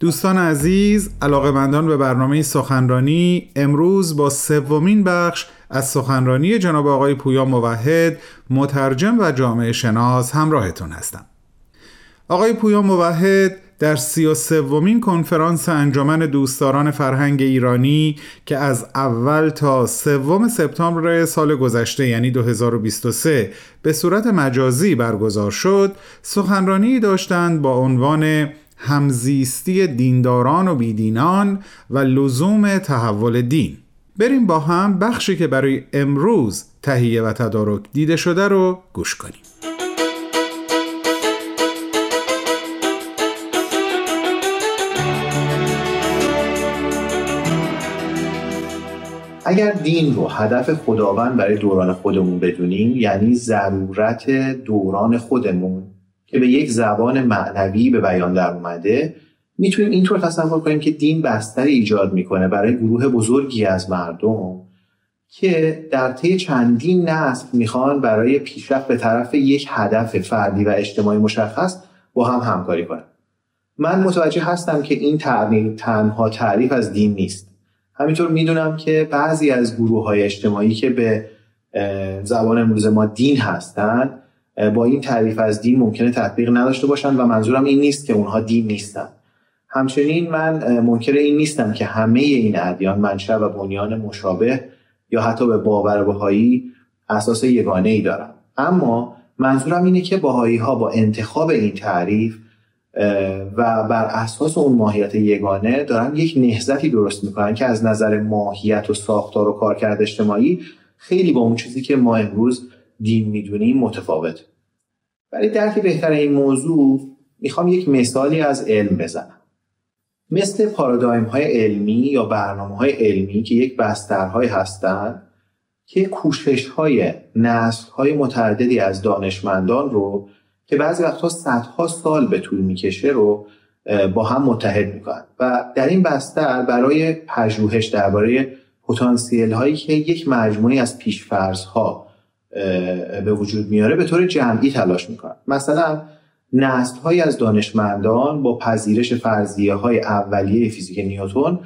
دوستان عزیز علاقمندان به برنامه سخنرانی امروز با سومین بخش از سخنرانی جناب آقای پویا موحد مترجم و جامعه شناس همراهتون هستم. آقای پویا موحد در سی و سومین کنفرانس انجمن دوستداران فرهنگ ایرانی که از اول تا سوم سپتامبر سال گذشته یعنی 2023 به صورت مجازی برگزار شد سخنرانی داشتند با عنوان همزیستی دینداران و بیدینان و لزوم تحول دین. بریم با هم بخشی که برای امروز تهیه و تدارک دیده شده رو گوش کنیم. اگر دین رو هدف خداوند برای دوران خودمون بدونیم یعنی ضرورت دوران خودمون که به یک زبان معنوی به بیان در اومده می‌تونیم اینطور تصور کنیم که دین بستر ایجاد می‌کنه برای گروه بزرگی از مردم که در طی چندین نسل می‌خوان برای پیشرفت به طرف یک هدف فردی و اجتماعی مشخص با هم همکاری کنن. من متوجه هستم که این تعریف تنها تعریف از دین نیست. همینطور می‌دونم که بعضی از گروه های اجتماعی که به زبان امروز ما دین هستند با این تعریف از دین ممکنه تطبیق نداشته باشن و منظورم این نیست که اونها دین نیستن. همچنین من منکر این نیستم که همه این ادیان منشأ و بنیان مشابه یا حتی به باور بهایی اساس یگانه ای دارن. اما منظورم اینه که باهایی ها با انتخاب این تعریف و بر اساس اون ماهیت یگانه دارن یک نهزتی درست می‌کنن که از نظر ماهیت و ساختار و کارکرد اجتماعی خیلی با اون چیزی که ما امروز دین می‌دونیم متفاوت. برای درک بهتر این موضوع می‌خوام یک مثالی از علم بزنم. مثل پارادایم های علمی یا برنامه های علمی که یک بسترهای هستند که کوشش های نسل های متعددی از دانشمندان رو که بعضی وقتها صدها سال به طول می‌کشه رو با هم متحد می‌کنن. و در این بستر برای پژوهش درباره پتانسیل هایی که یک مجموعه از پیشفرض ها به وجود میاره به طور جمعی تلاش می‌کنن. مثلا نسل های از دانشمندان با پذیرش فرضیه های اولیه فیزیک نیوتون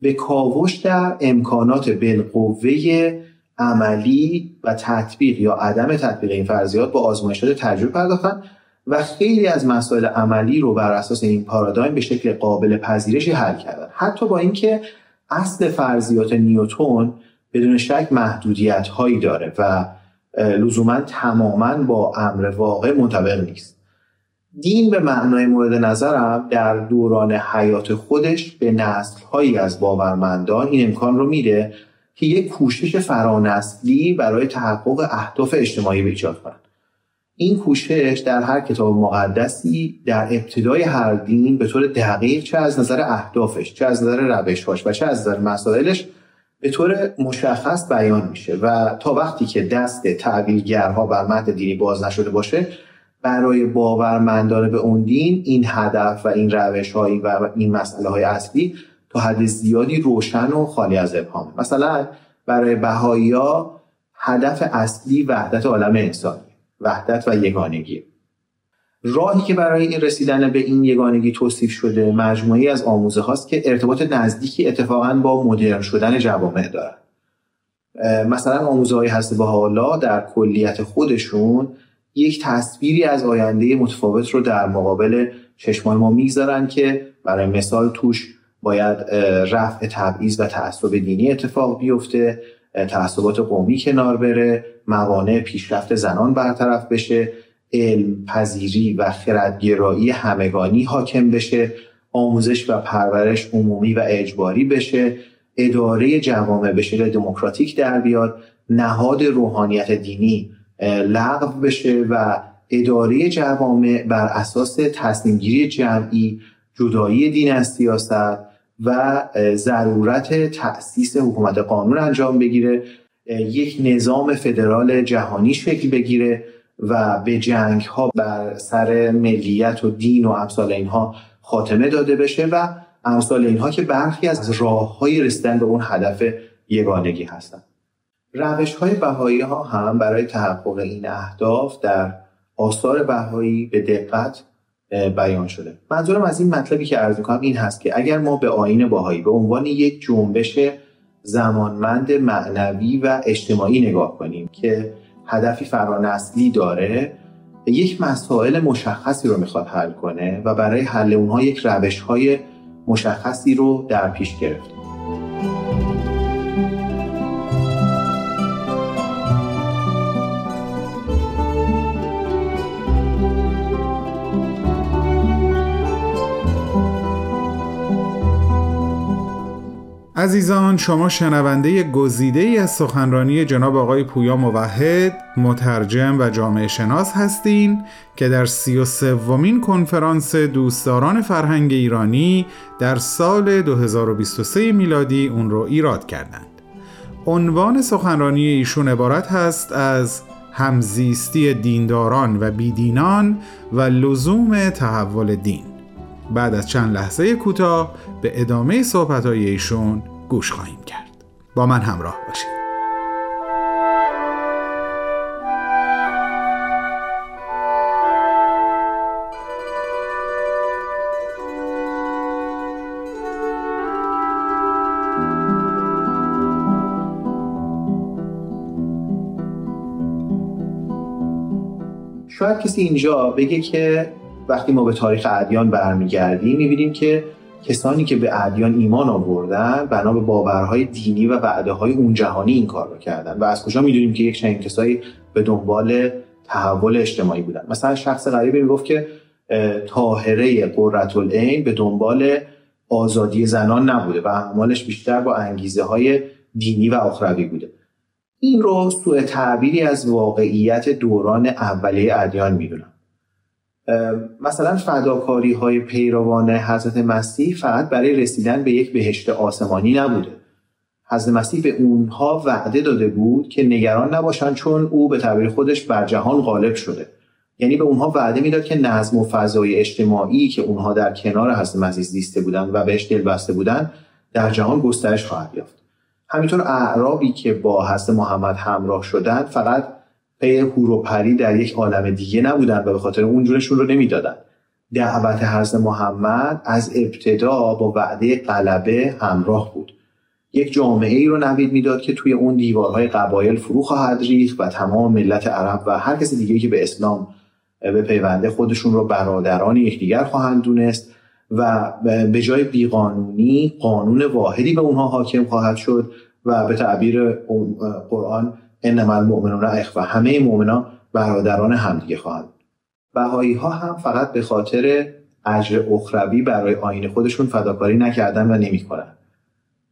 به کاوش در امکانات بالقوه عملی و تطبیق یا عدم تطبیق این فرضیات با آزمایشات تجربه پرداختن و خیلی از مسائل عملی رو بر اساس این پارادایم به شکل قابل پذیرشی حل کردن. حتی با اینکه اصل فرضیات نیوتون بدون شک محدودیت هایی داره و لزوما تماما با امر واقع منطبق نیست. دین به معنای مورد نظرم در دوران حیات خودش به نسل هایی از باورمندان این امکان رو میده که یک کوشش فرانسلی برای تحقق اهداف اجتماعی به ایجاد کنند این کوشش در هر کتاب مقدسی در ابتدای هر دین به طور دقیق چه از نظر اهدافش چه از نظر روشهاش و چه از نظر مسائلش به طور مشخص بیان میشه و تا وقتی که دست تعبیرگرها بر متن دینی باز نشده باشه برای باورمندان به اون دین این هدف و این روش و این مسئله های اصلی تا حد زیادی روشن و خالی از ابهام مثلا برای بهایی هدف اصلی وحدت عالم انسانی وحدت و یگانگی. راهی که برای این رسیدن به این یگانگی توصیف شده مجموعی از آموزه هاست که ارتباط نزدیکی اتفاقا با مدرن شدن جوامع دارن. مثلا آموزه های هست حالا در کلیت خودشون یک تصویری از آینده متفاوت رو در مقابل چشمان ما می‌گذارن که برای مثال توش باید رفع تبعیض و تعصب دینی اتفاق بیفته تعصبات قومی کنار بره موانع پیشرفت زنان برطرف بشه علم پذیری و خردگرایی همگانی حاکم بشه آموزش و پرورش عمومی و اجباری بشه اداره جوامع به شکل دموکراتیک در بیاد نهاد روحانیت دینی لغو بشه و اداره جوامع بر اساس تصمیمگیری جمعی جدایی دین از سیاست و ضرورت تأسیس حکومت قانون انجام بگیره یک نظام فدرال جهانی شکل بگیره و به جنگ ها بر سر ملیت و دین و امثال اینها خاتمه داده بشه و امثال اینها که برخی از راه های رسیدن به اون هدف یگانگی هستند روش های بهایی ها هم برای تحقق این اهداف در آثار بهایی به دقت بیان شده. منظورم از این مطلبی که عرض می‌کنم این هست که اگر ما به آین باهایی به عنوان یک جنبش زمانمند معنوی و اجتماعی نگاه کنیم که هدفی فرانسلی داره یک مسائل مشخصی رو می‌خواد حل کنه و برای حل اونها یک روش های مشخصی رو در پیش گرفته. عزیزان شما شنونده گزیده ای از سخنرانی جناب آقای پویا موحد مترجم و جامعه شناس هستین که در سی و سومین کنفرانس دوستداران فرهنگ ایرانی در سال 2023 میلادی اون رو ایراد کردند. عنوان سخنرانی ایشون عبارت هست از همزیستی دینداران و بیدینان و لزوم تحول دین. بعد از چند لحظه کوتاه به ادامه صحبت ایشون گوش خواهیم کرد. با من همراه باشید. شاید کسی اینجا بگه که وقتی ما به تاریخ ادیان برمیگردیم می‌بینیم که کسانی که به ادیان ایمان آوردن بنا به باورهای دینی و وعده های اون جهانی این کار رو کردن. و از کجا می‌دونیم که یک چنین کسایی به دنبال تحول اجتماعی بودن؟ مثلا شخص غریبی می‌گفت که طاهره قررت العین به دنبال آزادی زنان نبوده و اعمالش بیشتر با انگیزه های دینی و اخروی بوده. این رو سوء تعبیری از واقعیت دوران اولیه ادیان می‌دونم. مثلا فداکاری های پیروان حضرت مسیح فقط برای رسیدن به یک بهشت آسمانی نبوده. حضرت مسیح به اونها وعده داده بود که نگران نباشند چون او به تعبیر خودش بر جهان غالب شده. یعنی به اونها وعده می‌داد که نظم و فضای اجتماعی که اونها در کنار حضرت مسیح زیسته بودند و بهش دل بسته بودند در جهان گسترش خواهد یافت. همینطور اعرابی که با حضرت محمد همراه شدند فقط پی هور در یک عالم دیگه نبودن و به خاطر اونجورشون رو نمی‌دادن. دعوت حضرت محمد از ابتدا با وعده غلبه همراه بود. یک جامعه ای رو نوید می‌داد که توی اون دیوارهای قبایل فرو خواهد ریخت و تمام ملت عرب و هر کسی دیگه که به اسلام به پیونده خودشون رو برادران یکدیگر خواهند دونست و به جای بیقانونی قانون واحدی به اونها حاکم خواهد شد و به تعبیر قرآن انما المؤمنون و همه مؤمنان برادران همدیگه خواهند. بهایی ها هم فقط به خاطر اجر اخروی برای آین خودشون فداکاری نکردن و نمی‌کنن.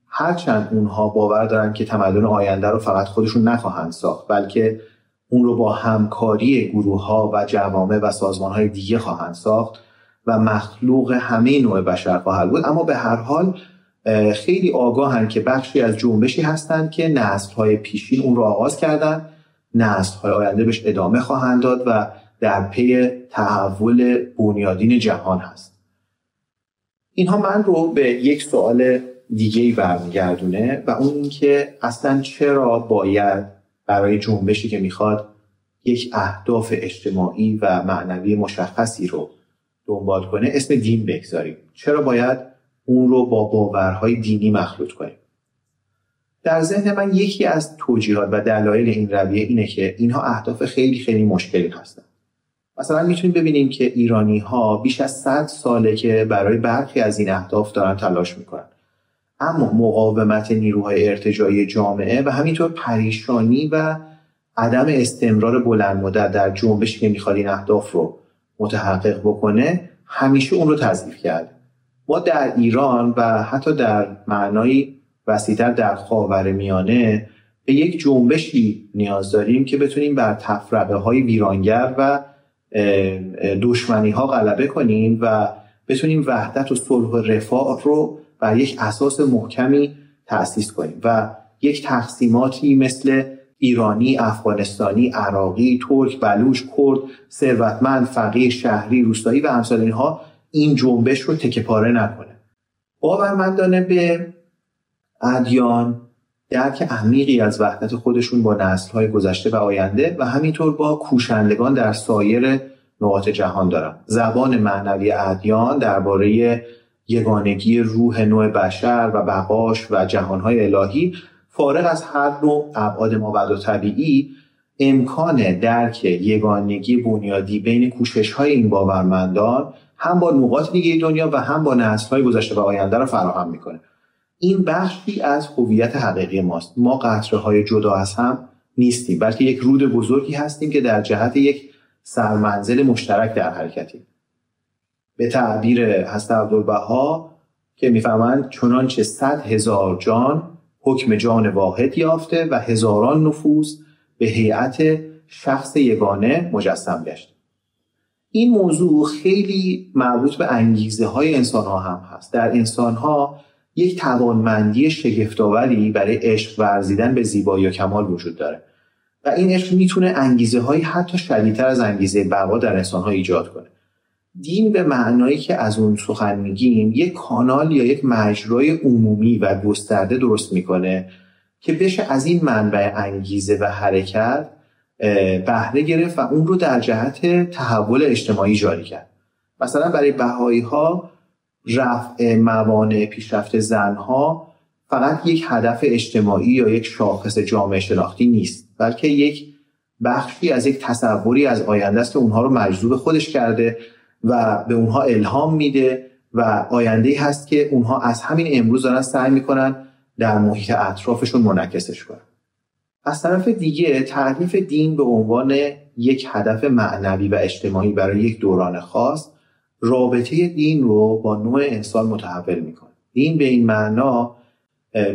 هرچند اونها باور دارن که تمدن آینده رو فقط خودشون نخواهند ساخت بلکه اون رو با همکاری گروه ها و جوامع و سازمان های دیگه خواهند ساخت و مخلوق همه نوع بشر خواهد بود. اما به هر حال خیلی آگاهن که بخشی از جنبشی هستند که نسل های پیشین اون رو آغاز کردن نسل های آینده بهش ادامه خواهند داد و در پی تحول بنیادین جهان هست. اینها من رو به یک سوال دیگه ای برمیگردونه و اون اینکه اصلا چرا باید برای جنبشی که می‌خواد یک اهداف اجتماعی و معنوی مشخصی رو دنبال کنه اسم دین بگذاریم؟ چرا باید اون رو با باورهای دینی مخلوط کنیم. در ذهن من یکی از توجیهات و دلایل این رویه اینه که اینها اهداف خیلی خیلی مشکلی هستن. مثلا می‌تونیم ببینیم که ایرانی ها بیش از 100 ساله که برای برخی از این اهداف دارن تلاش می‌کنن. اما مقاومت نیروهای ارتجایی جامعه و همینطور پریشانی و عدم استمرار بلند مدت در جنبشی که می‌خواد این اهداف رو متحقق بکنه همیشه اون رو تضعیف کرده. ما در ایران و حتی در معنای وسیعتر در خاور میانه به یک جنبشی نیاز داریم که بتونیم بر تفرقه های ویرانگر و دشمنی ها غلبه کنیم و بتونیم وحدت و صلح و رفاه رو بر یک اساس محکمی تأسیس کنیم و یک تقسیماتی مثل ایرانی، افغانستانی، عراقی، ترک، بلوش، کرد، ثروتمند، فقیر، شهری، روستایی و امثال اینها این جنبش رو تکه پاره نکنه. باورمندانه به ادیان درک عمیقی از وحدت خودشون با های گذشته و آینده و همینطور با کوشندگان در سایر نقاط جهان دارن. زبان معنوی ادیان درباره یگانگی روح نوع بشر و بقاش و جهانهای الهی فارغ از هر نوع ابعاد مابعد و طبیعی امکان درک یگانگی بنیادی بین کوشش های این باورمندان هم با نقاط دیگه دنیا و هم با نسل های گذشته و آینده را فراهم می‌کنه. این بخشی از هویت حقیقی ماست. ما قطره های جدا از هم نیستیم بلکه یک رود بزرگی هستیم که در جهت یک سرمنزل مشترک در حرکتیم. به تعبیر حضرت عبدالبها که می‌فهمند چنانچه صد هزار جان حکم جان واحد یافته و هزاران نفوس به هیئت شخص یگانه مجسم گشت. این موضوع خیلی مربوط به انگیزه های انسان ها هم هست. در انسان ها یک توانمندی شگفتآوری برای عشق ورزیدن به زیبایی و کمال وجود داره. و این عشق می‌تونه انگیزه های حتی شدیدتر از انگیزه بقا در انسان ها ایجاد کنه. دین به معنایی که از اون سخن میگیم یک کانال یا یک مجرای عمومی و گسترده درست می‌کنه که بشه از این منبع انگیزه و حرکت بهره گرفت و اون رو در جهت تحول اجتماعی جاری کرد. مثلا برای بهایی ها رفع موانع پیشرفت زنها فقط یک هدف اجتماعی یا یک شاخص جامعه شناختی نیست بلکه یک بخشی از یک تصوری از آینده است که اونها رو مجذوب خودش کرده و به اونها الهام میده و آینده هست که اونها از همین امروز دارن سعی می‌کنن در محیط اطرافشون منعکسش کنن. از طرف دیگه تعریف دین به عنوان یک هدف معنوی و اجتماعی برای یک دوران خاص رابطه دین رو با نوع انسان متحول می‌کنه. دین به این معنا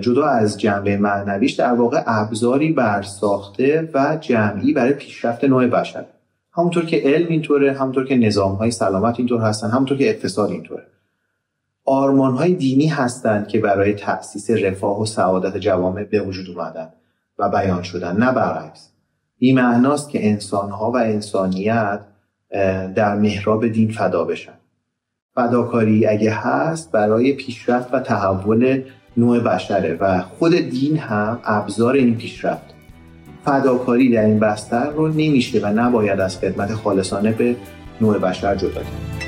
جدا از جنبه معنویش در واقع ابزاری برساخته و جمعی برای پیشرفت نوع بشر. همونطور که علم اینطوره همونطور که نظام های سلامت اینطور هستن همونطور که اقتصاد اینطوره. آرمان های دینی هستند که برای تأسیس رفاه و سعادت جوامع به وجود اومدن. و بیان شدن نه برعکس. این معناست که انسان ها و انسانیت در محراب دین فدا بشن. فداکاری اگه هست برای پیشرفت و تحول نوع بشره و خود دین هم ابزار این پیشرفت. فداکاری در این بستر رو نمیشه و نباید از خدمت خالصانه به نوع بشر جدا کرد.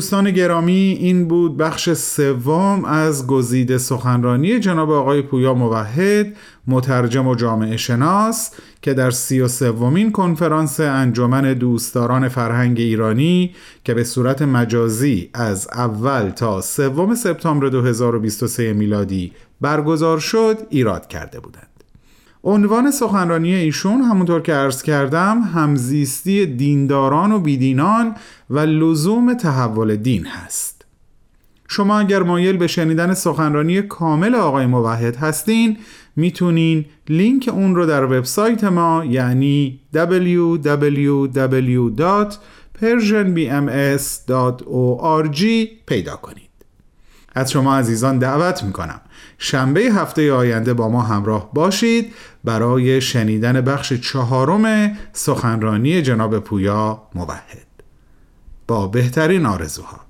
دوستان گرامی این بود بخش سوم از گزیده سخنرانی جناب آقای پویا موحد مترجم و جامعه شناس که در سی و سومین کنفرانس انجمن دوستداران فرهنگ ایرانی که به صورت مجازی از اول تا سوم سپتامبر 2023 میلادی برگزار شد ایراد کرده بودند. عنوان سخنرانی ایشون همونطور که عرض کردم همزیستی دینداران و بیدینان و لزوم تحول دین هست. شما اگر مایل به شنیدن سخنرانی کامل آقای موحد هستین می‌تونین لینک اون رو در وبسایت ما یعنی www.persianbms.org پیدا کنید از شما عزیزان دعوت می‌کنم. شنبه هفته آینده با ما همراه باشید برای شنیدن بخش چهارم سخنرانی جناب پویا موحد. با بهترین آرزوها.